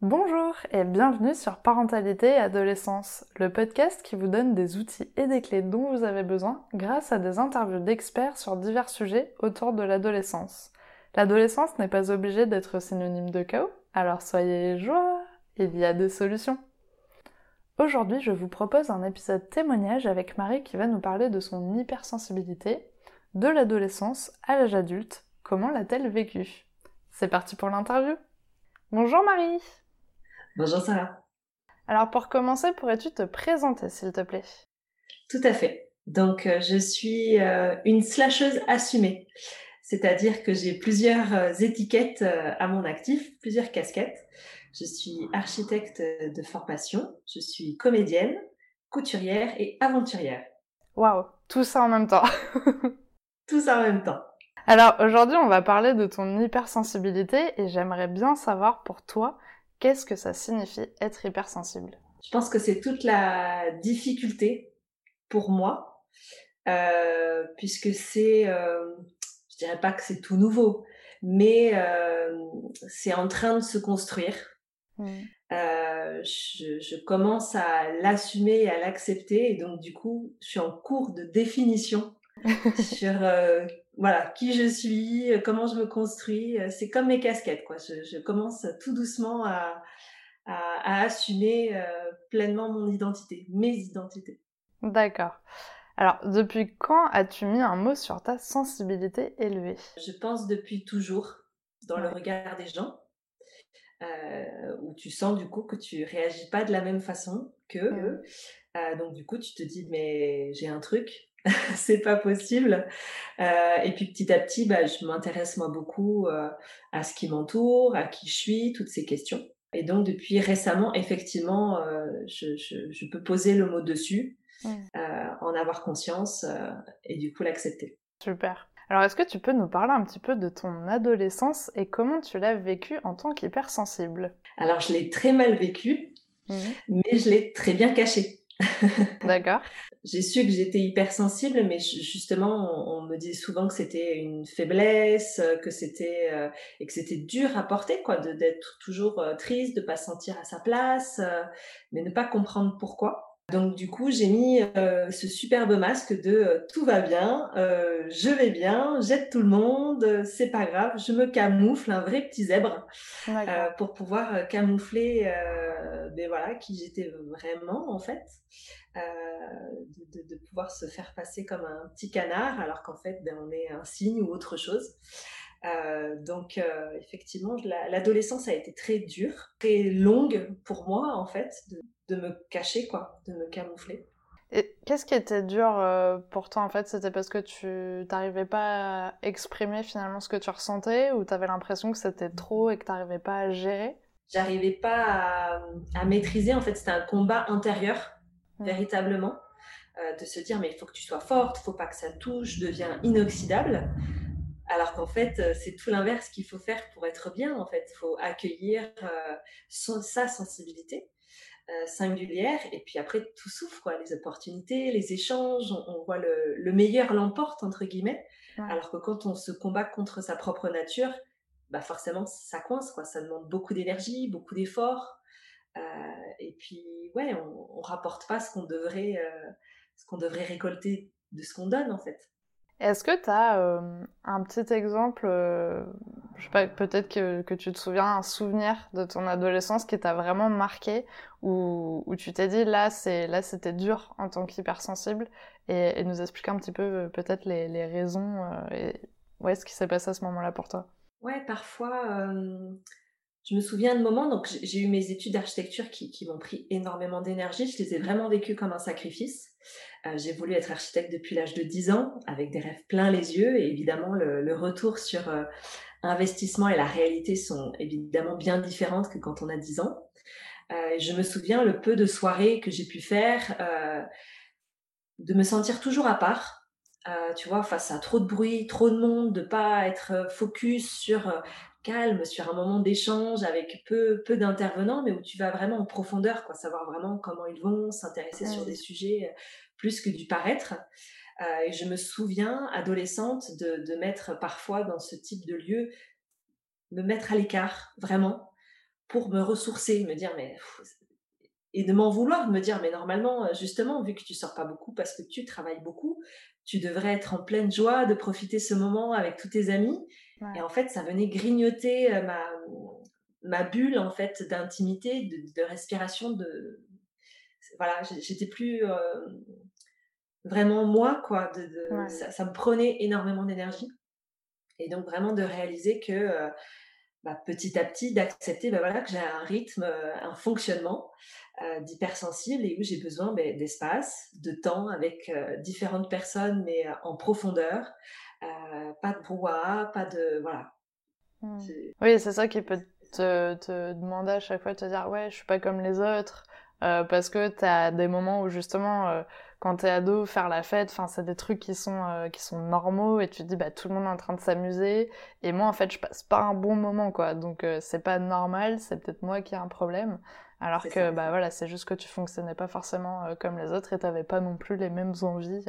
Bonjour et bienvenue sur Parentalité et Adolescence, le podcast qui vous donne des outils et des clés dont vous avez besoin grâce à des interviews d'experts sur divers sujets autour de l'adolescence. L'adolescence n'est pas obligée d'être synonyme de chaos, alors soyez joie, il y a des solutions. Aujourd'hui, je vous propose un épisode témoignage avec Marie qui va nous parler de son hypersensibilité, de l'adolescence à l'âge adulte, comment l'a-t-elle vécu? C'est parti pour l'interview Bonjour Marie Bonjour Sarah. Alors pour commencer, pourrais-tu te présenter s'il te plaît? Tout à fait. Donc euh, je suis euh, une slasheuse assumée, c'est-à-dire que j'ai plusieurs euh, étiquettes à mon actif, plusieurs casquettes. Je suis architecte de formation, je suis comédienne, couturière et aventurière. Waouh, tout ça en même temps. tout ça en même temps. Alors aujourd'hui, on va parler de ton hypersensibilité et j'aimerais bien savoir pour toi Qu'est-ce que ça signifie être hypersensible? Je pense que c'est toute la difficulté pour moi, euh, puisque c'est, euh, je dirais pas que c'est tout nouveau, mais euh, c'est en train de se construire. Mmh. Euh, je, je, commence à l'assumer et à l'accepter, et donc du coup, je suis en cours de définition sur euh, voilà qui je suis, euh, comment je me construis. Euh, c'est comme mes casquettes, quoi. Je, je commence tout doucement à, à, à assumer pleinement mon identité, mes identités. D'accord. Alors, depuis quand as-tu mis un mot sur ta sensibilité élevée? Je pense depuis toujours, dans le regard des gens, euh, où tu sens du coup que tu réagis pas de la même façon qu'eux. Euh, donc du coup, tu te dis mais j'ai un truc, c'est pas possible. Euh, et puis petit à petit, bah, je m'intéresse moi beaucoup euh, à ce qui m'entoure, à qui je suis, toutes ces questions. Et donc depuis récemment, effectivement, euh, je, je, je, peux poser le mot dessus, mmh. en avoir conscience et du coup l'accepter. Super. Alors est-ce que tu peux nous parler un petit peu de ton adolescence et comment tu l'as vécue en tant qu'hypersensible? Alors je l'ai très mal vécue, mmh. mais je l'ai très bien cachée. D'accord. J'ai su que j'étais hypersensible, mais justement, on, me disait souvent que c'était une faiblesse, que c'était euh, et que c'était dur à porter, quoi, d'être toujours euh, triste, de pas se sentir à sa place, euh, mais ne pas comprendre pourquoi. Donc du coup, j'ai mis euh, ce superbe masque de euh, tout va bien, euh, je vais bien, j'aide tout le monde, c'est pas grave, je me camoufle, un vrai petit zèbre, pour pouvoir camoufler, ben voilà, qui j'étais vraiment en fait, de, de, pouvoir se faire passer comme un petit canard, alors qu'en fait, ben, on est un signe ou autre chose. Euh, donc euh, effectivement, l'adolescence a été très dure, très longue pour moi en fait, de, de me cacher quoi, de me camoufler. Et qu'est-ce qui était dur euh, pour toi en fait? C'était parce que tu n'arrivais pas à exprimer finalement ce que tu ressentais ou tu avais l'impression que c'était trop et que tu n'arrivais pas à gérer? J'arrivais pas à, à, maîtriser en fait, c'était un combat intérieur mmh. véritablement. Euh, de se dire mais il faut que tu sois forte, il faut pas que ça touche, deviens inoxydable. Alors qu'en fait, euh, c'est tout l'inverse qu'il faut faire pour être bien. En fait, il faut accueillir euh, sa sensibilité euh, singulière et puis après tout souffre, quoi. Les opportunités, les échanges, on, voit le, meilleur l'emporte entre guillemets. Alors que quand on se combat contre sa propre nature, bah forcément ça coince, quoi. Ça demande beaucoup d'énergie, beaucoup d'efforts. et puis ouais, on, on rapporte pas ce qu'on devrait, ce qu'on devrait récolter de ce qu'on donne en fait. Est-ce que tu as euh, un petit exemple, euh, je sais pas, peut-être que, tu te souviens, un souvenir de ton adolescence qui t'a vraiment marqué, où, où tu t'es dit là, c'est là c'était dur en tant qu'hypersensible, et, et nous expliquer un petit peu euh, peut-être les, les, raisons et ouais, ce qui s'est passé à ce moment-là pour toi? Ouais, parfois, je me souviens de moments, donc j'ai eu mes études d'architecture qui, m'ont pris énormément d'énergie, je les ai vraiment vécues comme un sacrifice. Euh, j'ai voulu être architecte depuis l'âge de 10 ans, avec des rêves pleins les yeux, et évidemment le, retour sur euh, investissement et la réalité sont évidemment bien différentes que quand on a 10 ans. Euh, je me souviens le peu de soirées que j'ai pu faire, de me sentir toujours à part, tu vois, face à trop de bruit, trop de monde, de pas être focus sur calme, sur un moment d'échange avec peu, peu d'intervenants, mais où tu vas vraiment en profondeur, quoi, savoir vraiment comment ils vont, s'intéresser sur des sujets plus que du paraître. et je me souviens, adolescente, de, de mettre parfois dans ce type de lieu, me mettre à l'écart, vraiment, pour me ressourcer, me dire, mais et de m'en vouloir, de me dire, mais normalement, euh, justement, vu que tu sors pas beaucoup parce que tu travailles beaucoup, tu devrais être en pleine joie de profiter ce moment avec tous tes amis. Et en fait, ça venait grignoter euh, ma, ma bulle en fait d'intimité, de, respiration. De voilà, j'étais plus euh, vraiment moi quoi. De, ça, me prenait énormément d'énergie. Et donc vraiment de réaliser que bah, petit à petit d'accepter bah, voilà, que j'ai un rythme, euh, un fonctionnement euh, d'hypersensible et où j'ai besoin bah, d'espace, de temps avec euh, différentes personnes, mais en profondeur. Pas de brouhaha, pas de. Voilà. Mmh. Oui, c'est ça qui peut te, te, demander à chaque fois de te dire ouais, je suis pas comme les autres. parce que tu as des moments où justement quand t'es ado, faire la fête, enfin, c'est des trucs qui sont, euh, qui sont normaux et tu te dis, bah, tout le monde est en train de s'amuser. Et moi, en fait, je passe pas un bon moment, quoi. Donc, euh, c'est pas normal, c'est peut-être moi qui ai un problème. Alors que, bah voilà, c'est juste que tu fonctionnais pas forcément euh, comme les autres et t'avais pas non plus les mêmes envies.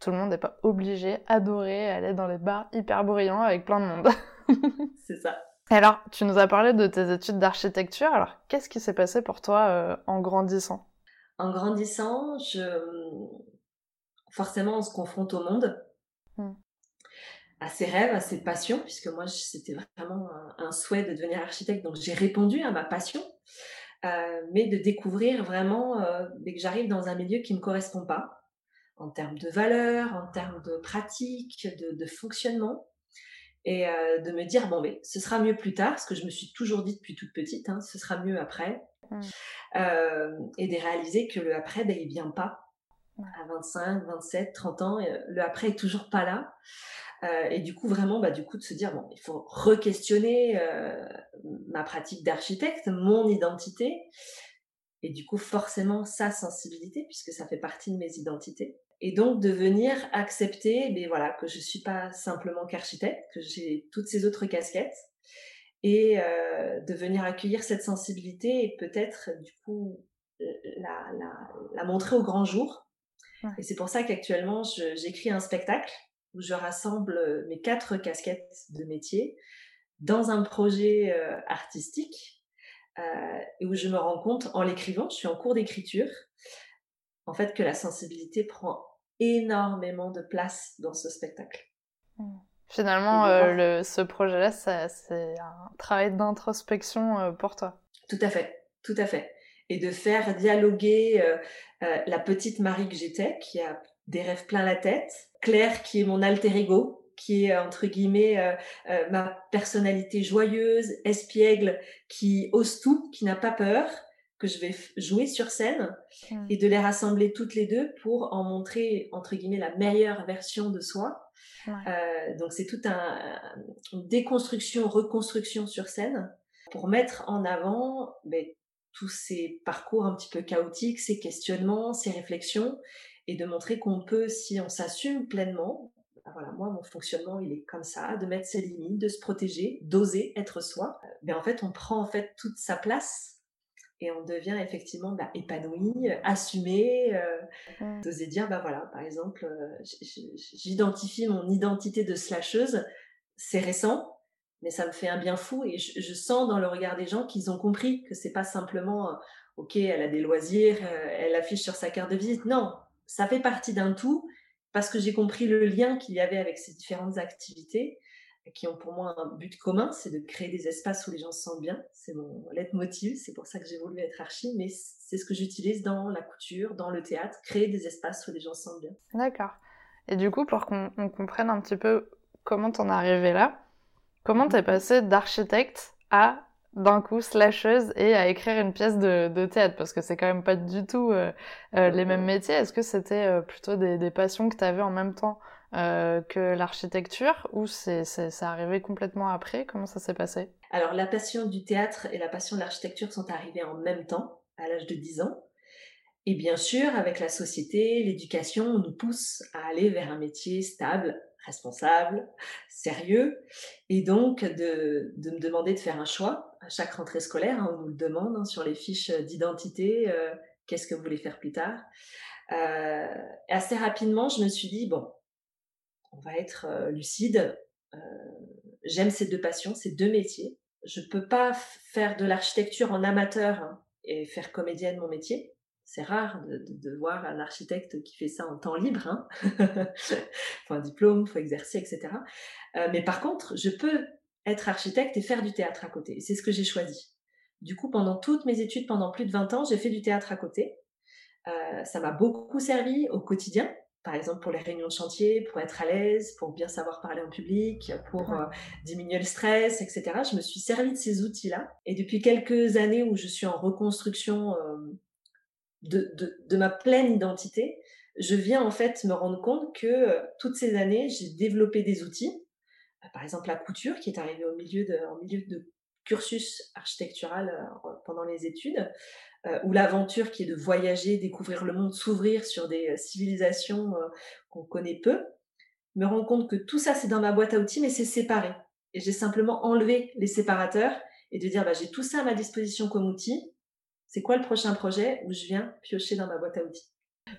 tout le monde n'est pas obligé, adoré, aller dans les bars hyper bruyants avec plein de monde. c'est ça. Alors, tu nous as parlé de tes études d'architecture. Alors, qu'est-ce qui s'est passé pour toi en grandissant? En grandissant, je... forcément, on se confronte au monde, hmm. à ses rêves, à ses passions, puisque moi, c'était vraiment un, souhait de devenir architecte, donc j'ai répondu à ma passion, euh, mais de découvrir vraiment, euh, dès que j'arrive dans un milieu qui ne me correspond pas, en termes de valeurs, en termes de pratiques, de, fonctionnement, et euh, de me dire, bon, mais ce sera mieux plus tard, ce que je me suis toujours dit depuis toute petite, hein, ce sera mieux après. Euh, et de réaliser que le après, ben, il vient pas. À 25, 27, 30 ans, euh, le après est toujours pas là. Euh, et du coup, vraiment, bah, du coup, de se dire, bon, il faut re-questionner ma pratique d'architecte, mon identité, et du coup, forcément, sa sensibilité, puisque ça fait partie de mes identités. Et donc, de venir accepter, mais voilà, que je suis pas simplement qu'architecte, que j'ai toutes ces autres casquettes, et euh, de venir accueillir cette sensibilité et peut-être du coup la, la, la, montrer au grand jour. Et c'est pour ça qu'actuellement j'écris un spectacle où je rassemble mes quatre casquettes de métier dans un projet euh, artistique euh, et où je me rends compte en l'écrivant, je suis en cours d'écriture, en fait que la sensibilité prend énormément de place dans ce spectacle. Mmh. Finalement, euh, le, ce projet-là, c'est un travail d'introspection euh, pour toi. Tout à fait, tout à fait. Et de faire dialoguer euh, la petite Marie que j'étais, qui a des rêves plein la tête, Claire qui est mon alter ego, qui est entre guillemets ma personnalité joyeuse, espiègle, qui ose tout, qui n'a pas peur, que je vais jouer sur scène, mmh. et de les rassembler toutes les deux pour en montrer entre guillemets la meilleure version de soi euh, donc c'est toute un, une déconstruction, reconstruction sur scène pour mettre en avant ben, tous ces parcours un petit peu chaotiques, ces questionnements, ces réflexions, et de montrer qu'on peut, si on s'assume pleinement, ben voilà, moi mon fonctionnement il est comme ça, de mettre ses limites, de se protéger, d'oser être soi. Ben en fait on prend en fait toute sa place et on devient effectivement bah, épanoui, assumé, euh, mmh. d'oser dire, bah voilà, par exemple, euh, j'identifie mon identité de slasheuse, c'est récent, mais ça me fait un bien fou et je, sens dans le regard des gens qu'ils ont compris que c'est pas simplement, euh, ok, elle a des loisirs, elle affiche sur sa carte de visite, non, ça fait partie d'un tout parce que j'ai compris le lien qu'il y avait avec ces différentes activités qui ont pour moi un but commun, c'est de créer des espaces où les gens se sentent bien. C'est mon leitmotiv, c'est pour ça que j'ai voulu être archi, mais c'est ce que j'utilise dans la couture, dans le théâtre, créer des espaces où les gens se sentent bien. D'accord. Et du coup, pour qu'on comprenne un petit peu comment t'en es arrivé là, comment t'es mhm. passé d'architecte à d'un coup slasheuse et à écrire une pièce de, théâtre? Parce que c'est quand même pas du tout euh, euh, les mêmes métiers. Est-ce que c'était euh, plutôt des, des passions que tu avais en même temps euh, que l'architecture ou c'est arrivé complètement après? Comment ça s'est passé? Alors la passion du théâtre et la passion de l'architecture sont arrivées en même temps, à l'âge de 10 ans. Et bien sûr, avec la société, l'éducation, on nous pousse à aller vers un métier stable, responsable, sérieux. Et donc de, me demander de faire un choix à chaque rentrée scolaire. Hein, on nous le demande hein, sur les fiches d'identité, euh, qu'est-ce que vous voulez faire plus tard Euh, assez rapidement, je me suis dit, bon, on va être euh, lucide. J'aime ces deux passions, ces deux métiers. Je peux pas faire de l'architecture en amateur hein, et faire comédienne mon métier. C'est rare de, de, voir un architecte qui fait ça en temps libre. Hein. faut un diplôme, faut exercer, etc. Euh, mais par contre, je peux être architecte et faire du théâtre à côté. C'est ce que j'ai choisi. Du coup, pendant toutes mes études, pendant plus de 20 ans, j'ai fait du théâtre à côté. Euh, ça m'a beaucoup servi au quotidien, par exemple pour les réunions de chantier, pour être à l'aise, pour bien savoir parler en public, pour euh, diminuer le stress, etc. Je me suis servi de ces outils-là. Et depuis quelques années où je suis en reconstruction de, ma pleine identité, je viens en fait me rendre compte que toutes ces années, j'ai développé des outils. Par exemple, la couture qui est arrivée au milieu de, cursus architectural pendant les études. Euh, ou l'aventure qui est de voyager, découvrir le monde, s'ouvrir sur des euh, civilisations euh, qu'on connaît peu, me rends compte que tout ça c'est dans ma boîte à outils, mais c'est séparé. Et j'ai simplement enlevé les séparateurs et de dire bah, j'ai tout ça à ma disposition comme outil. C'est quoi le prochain projet où je viens piocher dans ma boîte à outils?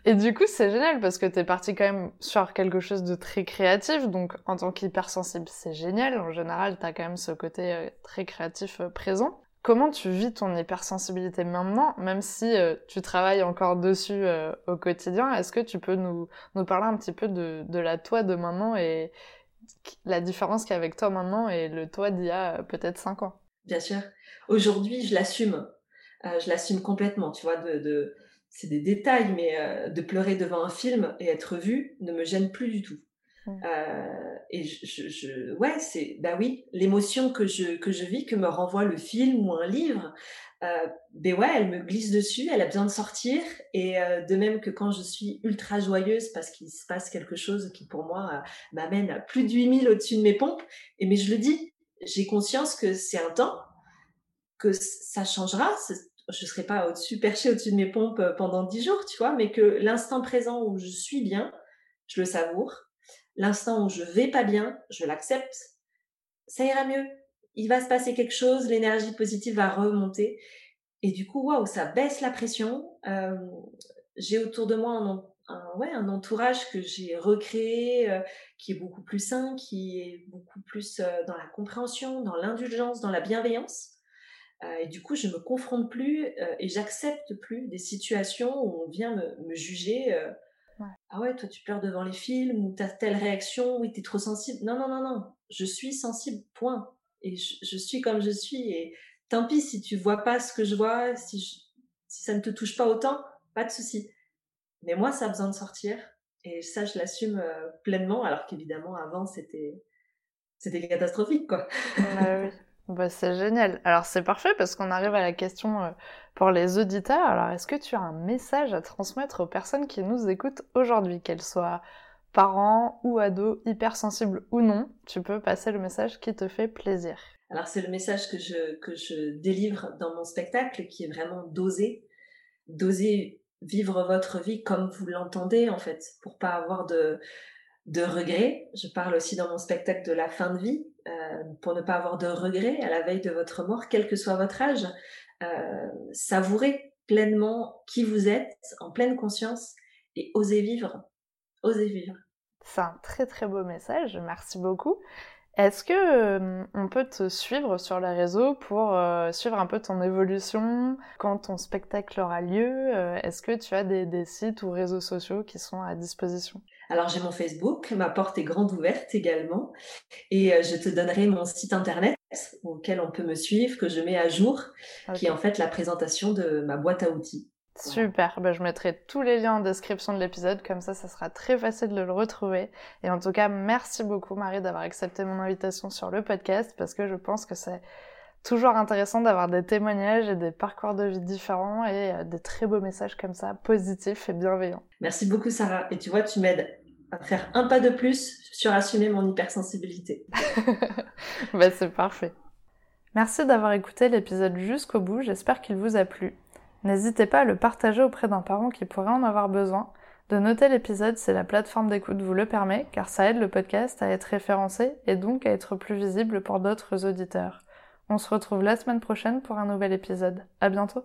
Et du coup, c'est génial parce que tu es parti quand même sur quelque chose de très créatif. Donc, en tant qu'hypersensible, c'est génial. En général, tu as quand même ce côté très créatif présent. Comment tu vis ton hypersensibilité maintenant, même si euh, tu travailles encore dessus euh, au quotidien? Est-ce que tu peux nous, nous parler un petit peu de, de la toi de maintenant et la différence qu'il y a avec toi maintenant et le toi d'il y a euh, peut-être 5 ans? Bien sûr. Aujourd'hui, je l'assume. Je l'assume complètement. Tu vois, de, de... c'est des détails, mais de pleurer devant un film et être vu ne me gêne plus du tout. Mmh. Euh, et je, je, ouais, c'est, bah oui, l'émotion que je, que je vis, que me renvoie le film ou un livre, euh, ben ouais, elle me glisse dessus, elle a besoin de sortir. Et euh, de même que quand je suis ultra joyeuse parce qu'il se passe quelque chose qui pour moi euh, m'amène à plus de 8000 au-dessus de mes pompes, et mais je le dis, j'ai conscience que c'est un temps, que ça changera. Je serai pas au-dessus, perché au-dessus de mes pompes euh, pendant 10 jours, tu vois, mais que l'instant présent où je suis bien, je le savoure L'instant où je vais pas bien, je l'accepte. Ça ira mieux. Il va se passer quelque chose, l'énergie positive va remonter. Et du coup, waouh, ça baisse la pression. Euh, j'ai autour de moi un, ouais, un entourage que j'ai recréé, euh, qui est beaucoup plus sain, qui est beaucoup plus dans la compréhension, dans l'indulgence, dans la bienveillance. Et du coup, je me confronte plus et j'accepte plus des situations où on vient me, me juger ah ouais, toi tu pleures devant les films ou t'as telle réaction, oui t'es trop sensible. Non, non, non, non, je suis sensible, point. Et je, suis comme je suis. Et tant pis si tu vois pas ce que je vois, si, si ça ne te touche pas autant, pas de souci. Mais moi, ça a besoin de sortir. Et ça, je l'assume euh, pleinement, alors qu'évidemment, avant, c'était c'était catastrophique, quoi. oui. Bah, c'est génial. Alors c'est parfait parce qu'on arrive à la question euh, pour les auditeurs. Alors est-ce que tu as un message à transmettre aux personnes qui nous écoutent aujourd'hui, qu'elles soient parents ou ados, hypersensibles ou non? Tu peux passer le message qui te fait plaisir. Alors c'est le message que je, que je délivre dans mon spectacle qui est vraiment d'oser, d'oser vivre votre vie comme vous l'entendez en fait, pour pas avoir de, de regrets. Je parle aussi dans mon spectacle de la fin de vie, euh, pour ne pas avoir de regrets à la veille de votre mort, quel que soit votre âge. Euh, savourez pleinement qui vous êtes, en pleine conscience, et osez vivre. Osez vivre. C'est un très très beau message, merci beaucoup. Est-ce que euh, on peut te suivre sur les réseaux pour suivre un peu ton évolution quand ton spectacle aura lieu? Est-ce que tu as des, sites ou réseaux sociaux qui sont à disposition? Alors j'ai mon Facebook, ma porte est grande ouverte également, et euh, je te donnerai mon site internet auquel on peut me suivre, que je mets à jour, qui est en fait la présentation de ma boîte à outils. Super, ben, je mettrai tous les liens en description de l'épisode, comme ça ça sera très facile de le retrouver. Et en tout cas, merci beaucoup Marie d'avoir accepté mon invitation sur le podcast, parce que je pense que c'est toujours intéressant d'avoir des témoignages et des parcours de vie différents et euh, des très beaux messages comme ça, positifs et bienveillants. Merci beaucoup Sarah. Et tu vois, tu m'aides à faire un pas de plus sur assumer mon hypersensibilité. bah, c'est parfait. Merci d'avoir écouté l'épisode jusqu'au bout, j'espère qu'il vous a plu. N'hésitez pas à le partager auprès d'un parent qui pourrait en avoir besoin. De noter l'épisode si la plateforme d'écoute vous le permet, car ça aide le podcast à être référencé et donc à être plus visible pour d'autres auditeurs. On se retrouve la semaine prochaine pour un nouvel épisode. À bientôt!